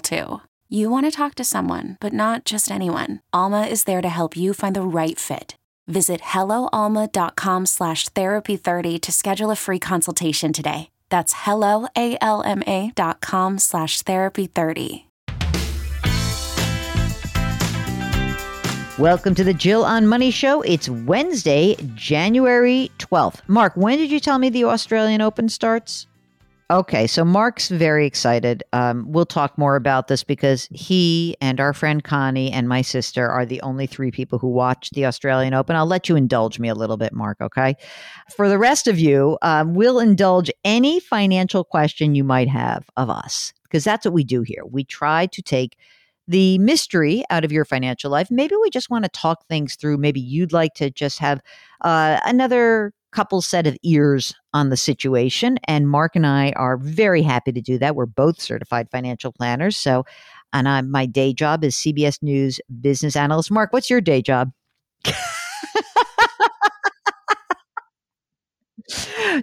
too. You want to talk to someone, but not just anyone. Alma is there to help you find the right fit. Visit helloalma.com slash therapy30 to schedule a free consultation today. That's helloalma dot com slash therapy30. Welcome to the Jill on Money Show. It's Wednesday, January 12th. Mark, when did you tell me the Australian Open starts? Okay, so Mark's very excited. Um, we'll talk more about this because he and our friend Connie and my sister are the only three people who watch the Australian Open. I'll let you indulge me a little bit, Mark, okay? For the rest of you, um, we'll indulge any financial question you might have of us because that's what we do here. We try to take the mystery out of your financial life. Maybe we just want to talk things through. Maybe you'd like to just have uh, another couple set of ears on the situation. And Mark and I are very happy to do that. We're both certified financial planners. So, and I'm, my day job is CBS News business analyst. Mark, what's your day job?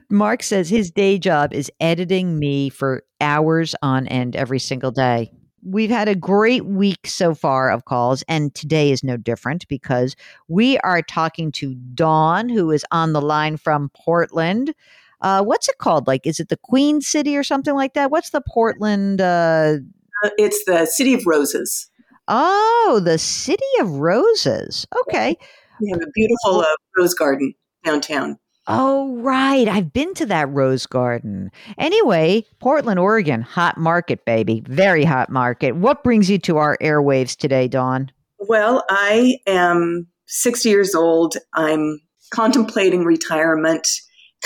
Mark says his day job is editing me for hours on end every single day. We've had a great week so far of calls, and today is no different because we are talking to Dawn, who is on the line from Portland. Uh, what's it called? Like, is it the Queen City or something like that? What's the Portland? Uh... Uh, it's the City of Roses. Oh, the City of Roses. Okay. We have a beautiful uh, rose garden downtown. Oh, right. I've been to that rose garden. Anyway, Portland, Oregon, hot market, baby. Very hot market. What brings you to our airwaves today, Dawn? Well, I am 60 years old. I'm contemplating retirement.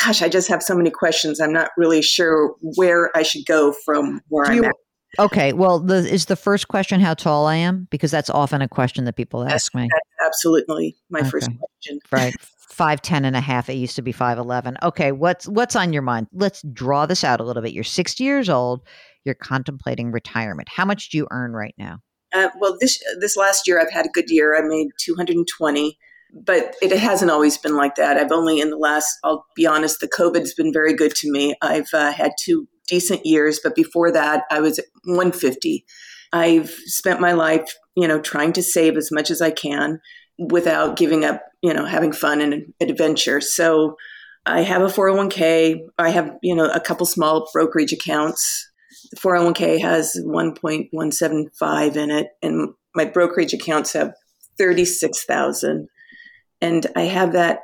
Gosh, I just have so many questions. I'm not really sure where I should go from where Do I'm you- at. Okay. Well, the, is the first question how tall I am? Because that's often a question that people That's, ask me. that's absolutely my first question. Right. Five ten and a half. It used to be five eleven. Okay, what's what's on your mind? Let's draw this out a little bit. You're sixty years old. You're contemplating retirement. How much do you earn right now? Uh, well, this this last year I've had a good year. I made 220, but it hasn't always been like that. I've only in the last, I'll be honest, the COVID's been very good to me. I've uh, had two decent years, but before that I was at 150. I've spent my life, you know, trying to save as much as I can without giving up, you know, having fun and adventure. So I have a 401k. I have, you know, a couple small brokerage accounts. The 401k has 1.175 in it, and my brokerage accounts have 36,000. And I have that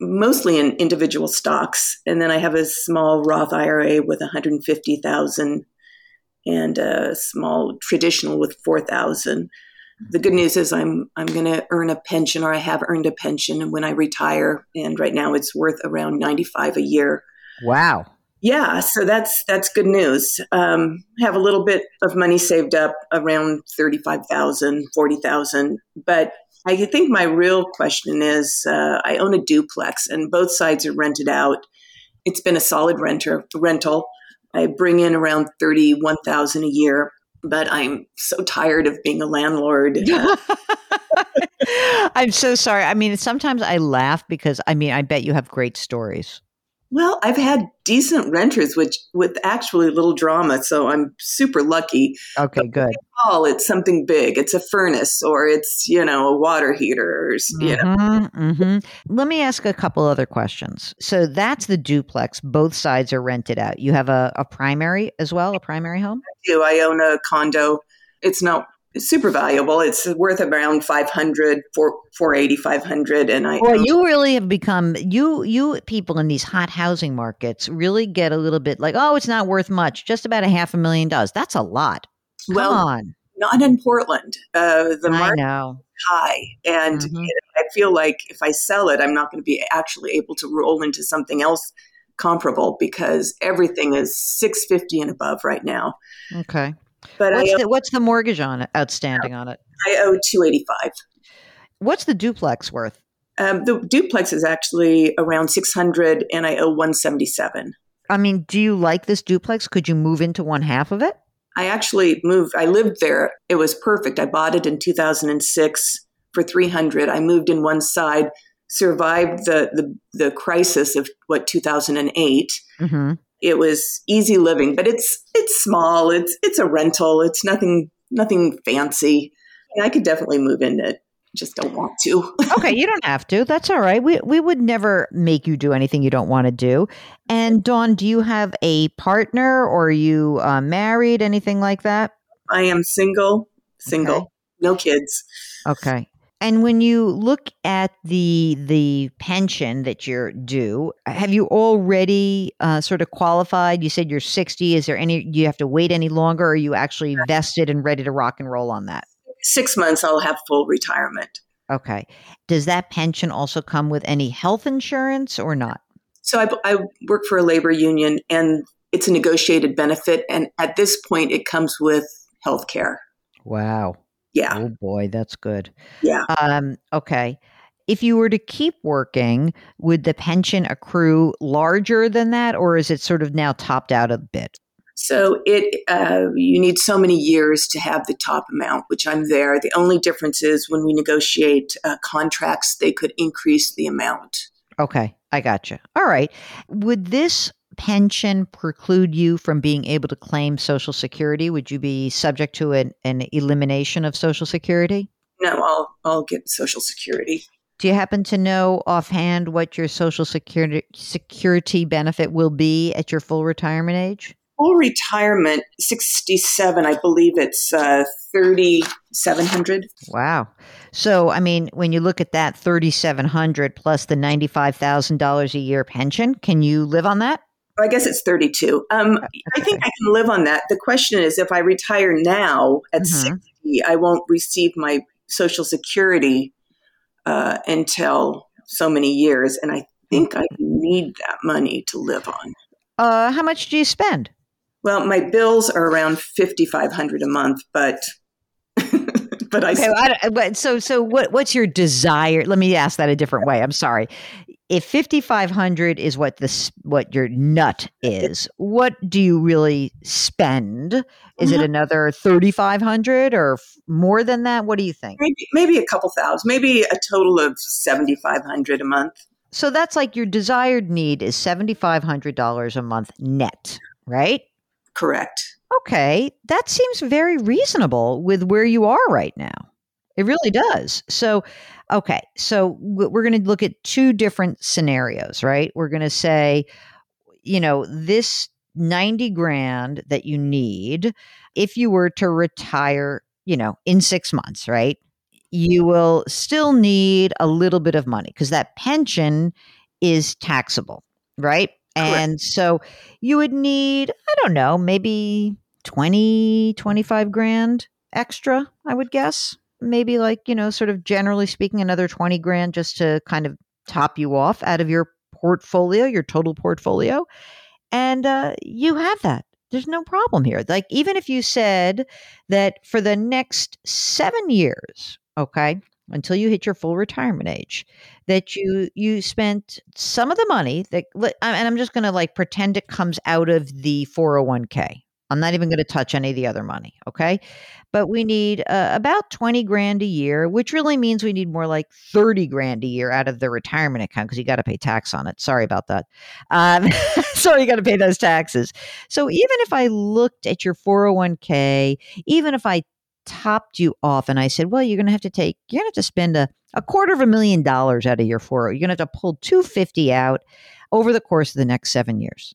mostly in individual stocks. And then I have a small Roth IRA with 150,000 and a small traditional with 4,000. The good news is I'm I'm going to earn a pension or I have earned a pension when I retire and right now it's worth around 95 a year. Wow. Yeah, so that's that's good news. Um, have a little bit of money saved up, around 35,000, 40,000. But I think my real question is uh, I own a duplex and both sides are rented out. It's been a solid renter rental. I bring in around 31,000 a year, but I'm so tired of being a landlord. I'm so sorry. I mean, sometimes I laugh because I mean, I bet you have great stories. Well, I've had decent renters, which with actually little drama, so I'm super lucky. Okay, good. Oh, it's something big. It's a furnace, or it's you know a water heater, or s- you know. Mhm, mhm. Let me ask a couple other questions. So that's the duplex. Both sides are rented out. You have a, a primary as well, a primary home. do. I own a condo. It's not super valuable. It's worth around 500, 480, 500. And I, well, you really have become, you, you people in these hot housing markets really get a little bit like, oh, it's not worth much. Just about a half a million dollars. That's a lot. Come well, on. Not in Portland. Uh, the market I know. high. And mm-hmm. I feel like if I sell it, I'm not going to be actually able to roll into something else comparable because everything is 650 and above right now. Okay. But what's, owe, the, what's the mortgage on it, outstanding on it? I owe 285. What's the duplex worth? Um, the duplex is actually around 600 and I owe 177. I mean, do you like this duplex? Could you move into one half of it? I actually moved. I lived there. It was perfect. I bought it in 2006 for 300. I moved in one side, survived the the, the crisis of what 2008. Mm-hmm. It was easy living, but it's it's small. It's it's a rental. It's nothing nothing fancy. And I could definitely move in it just don't want to. okay, you don't have to. That's all right. We we would never make you do anything you don't want to do. And Dawn, do you have a partner or are you uh, married? Anything like that? I am single. Single. Okay. No kids. Okay. And when you look at the the pension that you're due, have you already uh, sort of qualified? You said you're 60. Is there any? Do you have to wait any longer? Or are you actually vested and ready to rock and roll on that? six months, I'll have full retirement. Okay. Does that pension also come with any health insurance or not? So I, I work for a labor union and it's a negotiated benefit. And at this point, it comes with health care. Wow. Yeah. Oh boy, that's good. Yeah. Um, okay. If you were to keep working, would the pension accrue larger than that, or is it sort of now topped out a bit? So it uh, you need so many years to have the top amount, which I'm there. The only difference is when we negotiate uh, contracts, they could increase the amount. Okay, I got you. All right. Would this pension preclude you from being able to claim Social Security? Would you be subject to an, an elimination of Social Security? No, I'll I'll get Social Security. Do you happen to know offhand what your Social Security security benefit will be at your full retirement age? full retirement, 67, I believe it's uh, 3,700. Wow. So, I mean, when you look at that 3,700 plus the $95,000 a year pension, can you live on that? I guess it's 32. Um, okay. I think I can live on that. The question is if I retire now at mm-hmm. 60, I won't receive my Social Security uh, until so many years. And I think I need that money to live on. Uh, how much do you spend? Well, my bills are around fifty five hundred a month, but but I, okay, I but so so what what's your desire? Let me ask that a different way. I'm sorry. If 5500 is what this what your nut is, what do you really spend? Is mm-hmm. it another 3500 or more than that? What do you think? Maybe maybe a couple thousand, maybe a total of 7500 a month. So that's like your desired need is $7500 a month net, right? Correct. Okay. That seems very reasonable with where you are right now. It really does. So, okay. So we're going to look at two different scenarios, right? We're going to say, you know, this 90 grand that you need, if you were to retire, you know, in six months, right? You will still need a little bit of money because that pension is taxable, right? Correct. And so you would need, I don't know, maybe 20, 25 grand extra, I would guess. Maybe like, you know, sort of generally speaking, another 20 grand just to kind of top you off out of your portfolio, your total portfolio. And uh, you have that. There's no problem here. Like, even if you said that for the next seven years, okay, until you hit your full retirement age that you you spent some of the money that and I'm just going to like pretend it comes out of the 401k. I'm not even going to touch any of the other money, okay? But we need uh, about 20 grand a year, which really means we need more like 30 grand a year out of the retirement account because you got to pay tax on it. Sorry about that. Um, sorry, you got to pay those taxes. So even if I looked at your 401k, even if I topped you off and I said, well, you're going to have to take, you're going to have to spend a, a quarter of a million dollars out of your 4 You're going to have to pull 250 out over the course of the next seven years.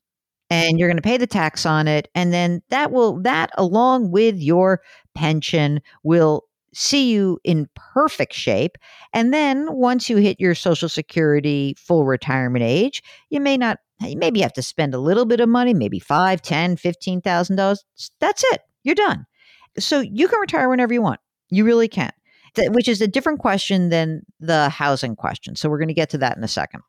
And you're going to pay the tax on it and then that will that along with your pension will see you in perfect shape and then once you hit your social security full retirement age you may not you maybe have to spend a little bit of money maybe five ten fifteen thousand dollars that's it you're done. So you can retire whenever you want you really can. Which is a different question than the housing question so we're going to get to that in a second.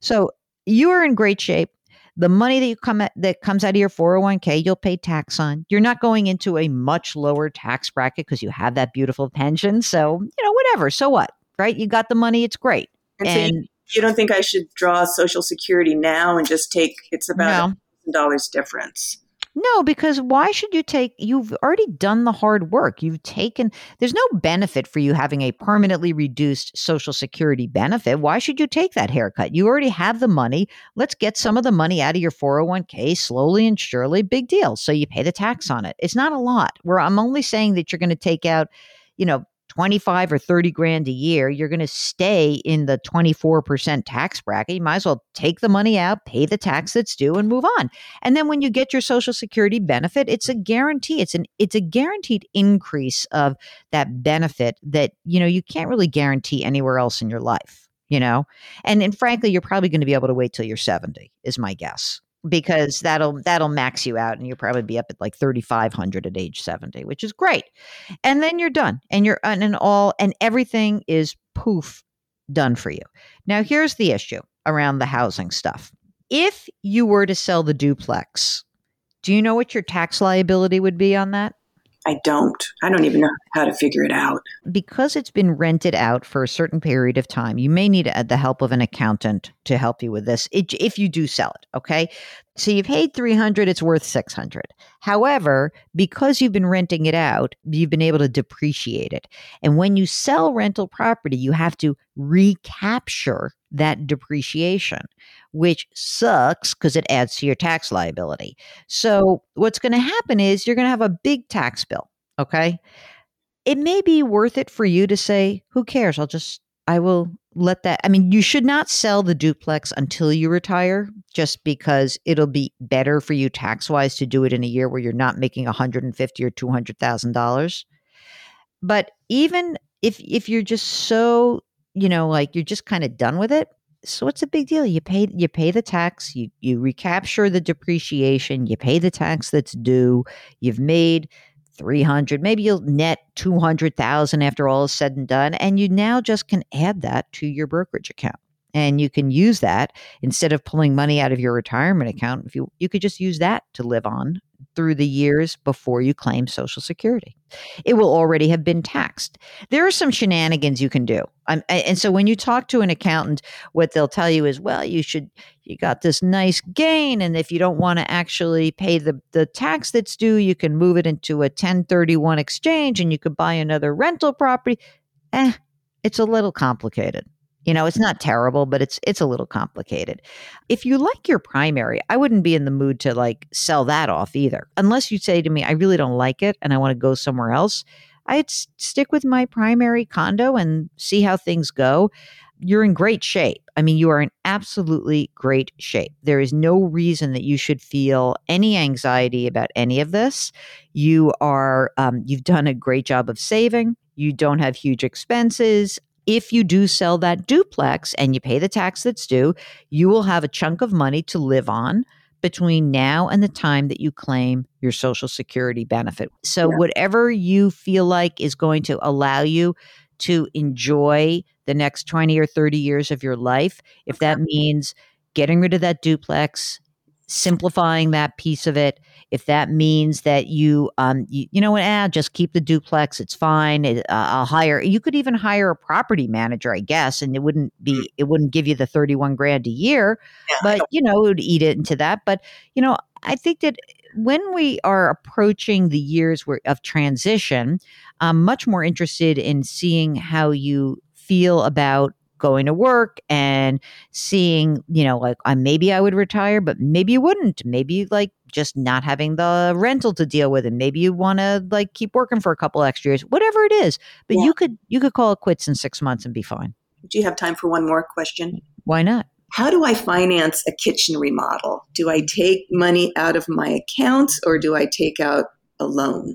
So you are in great shape the money that you come at, that comes out of your 401k you'll pay tax on. You're not going into a much lower tax bracket because you have that beautiful pension so you know whatever so what right? You got the money it's great. And, and so you, don't think i should draw social security now and just take it's about a no. dollars difference no, because why should you take? You've already done the hard work. You've taken, there's no benefit for you having a permanently reduced Social Security benefit. Why should you take that haircut? You already have the money. Let's get some of the money out of your 401k slowly and surely. Big deal. So you pay the tax on it. It's not a lot. Where I'm only saying that you're going to take out, you know, 25 or 30 grand a year, you're going to stay in the 24% tax bracket. You might as well take the money out, pay the tax that's due and move on. And then when you get your social security benefit, it's a guarantee. It's an it's a guaranteed increase of that benefit that, you know, you can't really guarantee anywhere else in your life, you know? And and frankly, you're probably going to be able to wait till you're 70 is my guess because that'll that'll max you out and you'll probably be up at like 3500 at age 70 which is great. And then you're done and you're and all and everything is poof done for you. Now here's the issue around the housing stuff. If you were to sell the duplex do you know what your tax liability would be on that I don't. I don't even know how to figure it out. Because it's been rented out for a certain period of time, you may need uh, the help of an accountant to help you with this if you do sell it, okay? So you've paid 300, it's worth 600. However, because you've been renting it out, you've been able to depreciate it. And when you sell rental property, you have to recapture that depreciation, which sucks because it adds to your tax liability. So, what's going to happen is you're going to have a big tax bill. Okay. It may be worth it for you to say, who cares? I'll just, I will let that. I mean, you should not sell the duplex until you retire just because it'll be better for you tax wise to do it in a year where you're not making 150 or $200,000. But even if if you're just so you know, like you're just kind of done with it. So what's the big deal? You pay you pay the tax, you you recapture the depreciation, you pay the tax that's due. You've made 300, maybe you'll net 200,000 after all is said and done and you now just can add that to your brokerage account. And you can use that instead of pulling money out of your retirement account. If you you could just use that to live on through the years before you claim Social Security. It will already have been taxed. There are some shenanigans you can do. Um, and so when you talk to an accountant, what they'll tell you is, well, you should, you got this nice gain. And if you don't want to actually pay the, the tax that's due, you can move it into a 1031 exchange and you could buy another rental property. Eh, it's a little complicated. You know, it's not terrible, but it's it's a little complicated. If you like your primary, I wouldn't be in the mood to like sell that off either. Unless you say to me, I really don't like it and I want to go somewhere else. I'd stick with my primary condo and see how things go. You're in great shape. I mean, you are in absolutely great shape. There is no reason that you should feel any anxiety about any of this. You are, um, you've done a great job of saving. You don't have huge expenses if you do sell that duplex and you pay the tax that's due, you will have a chunk of money to live on between now and the time that you claim your Social Security benefit. So, yeah. whatever you feel like is going to allow you to enjoy the next 20 or 30 years of your life, if that means getting rid of that duplex, simplifying that piece of it, if that means that you um you, you know what ah, just keep the duplex it's fine it, uh, i'll hire you could even hire a property manager i guess and it wouldn't be mm. it wouldn't give you the 31 grand a year yeah, but you know it would eat it into that but you know i think that when we are approaching the years where, of transition i'm much more interested in seeing how you feel about going to work and seeing, you know, like uh, maybe I would retire, but maybe you wouldn't. Maybe like just not having the rental to deal with, and maybe you want to like keep working for a couple extra years, whatever it is. But yeah. you could you could call it quits in six months and be fine. Do you have time for one more question? Why not? how do I finance a kitchen remodel? Do I take money out of my accounts or do I take out a loan?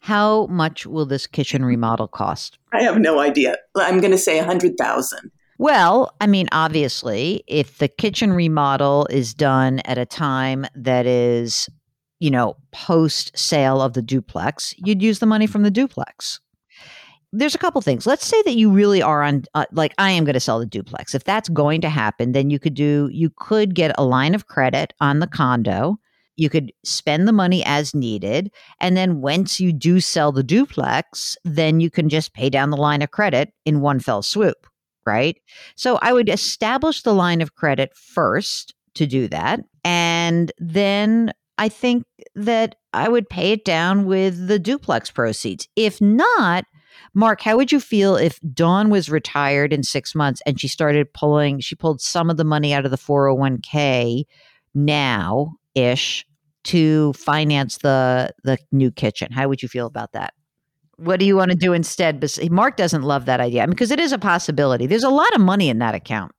How much will this kitchen remodel cost? I have no idea. I'm going to say a hundred thousand. Well, I mean, obviously, if the kitchen remodel is done at a time that is, you know, post sale of the duplex, you'd use the money from the duplex. There's a couple things. Let's say that you really are on, uh, like, I am going to sell the duplex. If that's going to happen, then you could do, you could get a line of credit on the condo. You could spend the money as needed. And then once you do sell the duplex, then you can just pay down the line of credit in one fell swoop right? So I would establish the line of credit first to do that. And then I think that I would pay it down with the duplex proceeds. If not, Mark, how would you feel if Dawn was retired in six months and she started pulling, she pulled some of the money out of the 401k now ish to finance the the new kitchen? How would you feel about that? What do you want to do instead? Mark doesn't love that idea because it is a possibility. There's a lot of money in that account.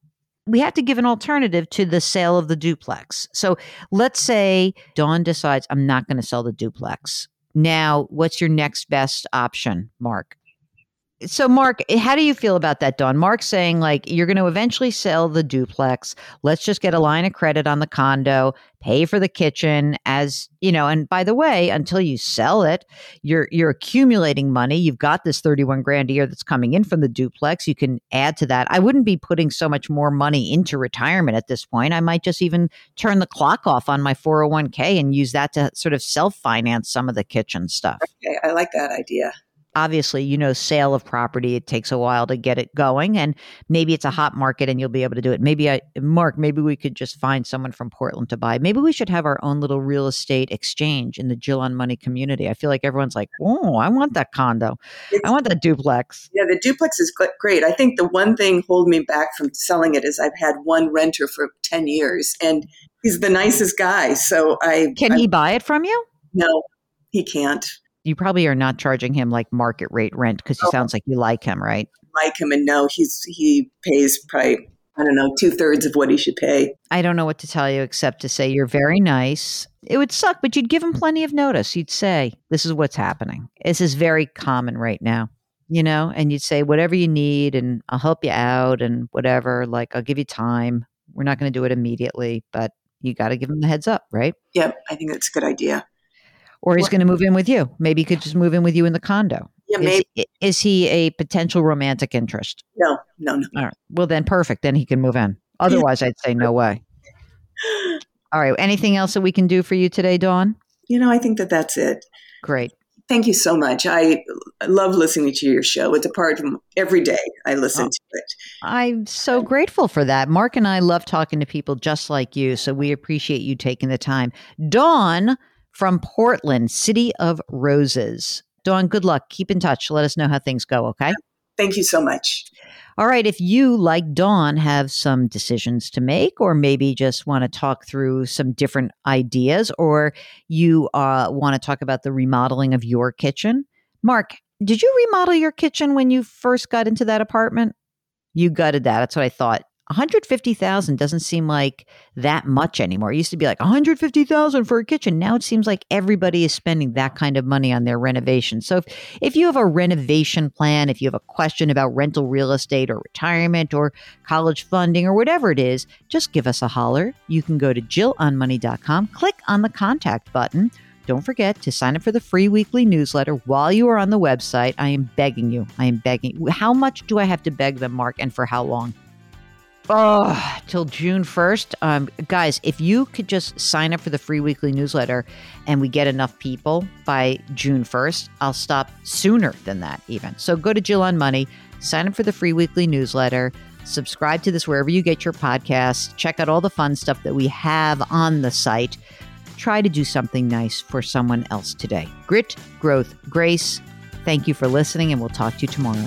We have to give an alternative to the sale of the duplex. So let's say Dawn decides, I'm not going to sell the duplex. Now, what's your next best option, Mark? So, Mark, how do you feel about that, don mark saying, like, you're going to eventually sell the duplex. Let's just get a line of credit on the condo, pay for the kitchen as, you know, and by the way, until you sell it, you're you're accumulating money. You've got this 31 grand a year that's coming in from the duplex. You can add to that. I wouldn't be putting so much more money into retirement at this point. I might just even turn the clock off on my 401k and use that to sort of self-finance some of the kitchen stuff. Okay, I like that idea obviously, you know, sale of property, it takes a while to get it going. And maybe it's a hot market and you'll be able to do it. Maybe I, Mark, maybe we could just find someone from Portland to buy. Maybe we should have our own little real estate exchange in the Jill on Money community. I feel like everyone's like, oh, I want that condo. It's, I want that duplex. Yeah, the duplex is great. I think the one thing holding me back from selling it is I've had one renter for 10 years and he's the nicest guy. So I. Can I, he buy it from you? No, he can't you probably are not charging him like market rate rent because he oh. sounds like you like him, right? Like him, and no, he's he pays probably I don't know two thirds of what he should pay. I don't know what to tell you except to say you're very nice. It would suck, but you'd give him plenty of notice. You'd say, "This is what's happening. This is very common right now." You know, and you'd say whatever you need, and I'll help you out, and whatever. Like I'll give you time. We're not going to do it immediately, but you got to give him the heads up, right? Yep, I think that's a good idea or he's going to move in with you. Maybe he could just move in with you in the condo. Yeah, maybe. Is, is he a potential romantic interest? No, no, no. All right. Well, then perfect. Then he can move in. Otherwise, I'd say no way. All right. Anything else that we can do for you today, Dawn? You know, I think that that's it. Great. Thank you so much. I love listening to your show. It's a part of every day I listen oh, to it. I'm so grateful for that. Mark and I love talking to people just like you. So we appreciate you taking the time. Dawn from Portland, City of Roses. Dawn, good luck. Keep in touch. Let us know how things go, okay? Thank you so much. All right. If you, like Dawn, have some decisions to make, or maybe just want to talk through some different ideas, or you uh, want to talk about the remodeling of your kitchen, Mark, did you remodel your kitchen when you first got into that apartment? You gutted that. That's what I thought. 150,000 doesn't seem like that much anymore. It used to be like 150,000 for a kitchen. Now it seems like everybody is spending that kind of money on their renovation. So if, if you have a renovation plan, if you have a question about rental real estate or retirement or college funding or whatever it is, just give us a holler. You can go to jillonmoney.com, click on the contact button. Don't forget to sign up for the free weekly newsletter while you are on the website. I am begging you. I am begging. How much do I have to beg them, Mark, and for how long? Oh, till June 1st. Um, guys, if you could just sign up for the free weekly newsletter and we get enough people by June 1st, I'll stop sooner than that, even. So go to Jill on Money, sign up for the free weekly newsletter, subscribe to this wherever you get your podcasts, check out all the fun stuff that we have on the site. Try to do something nice for someone else today. Grit, growth, grace. Thank you for listening, and we'll talk to you tomorrow.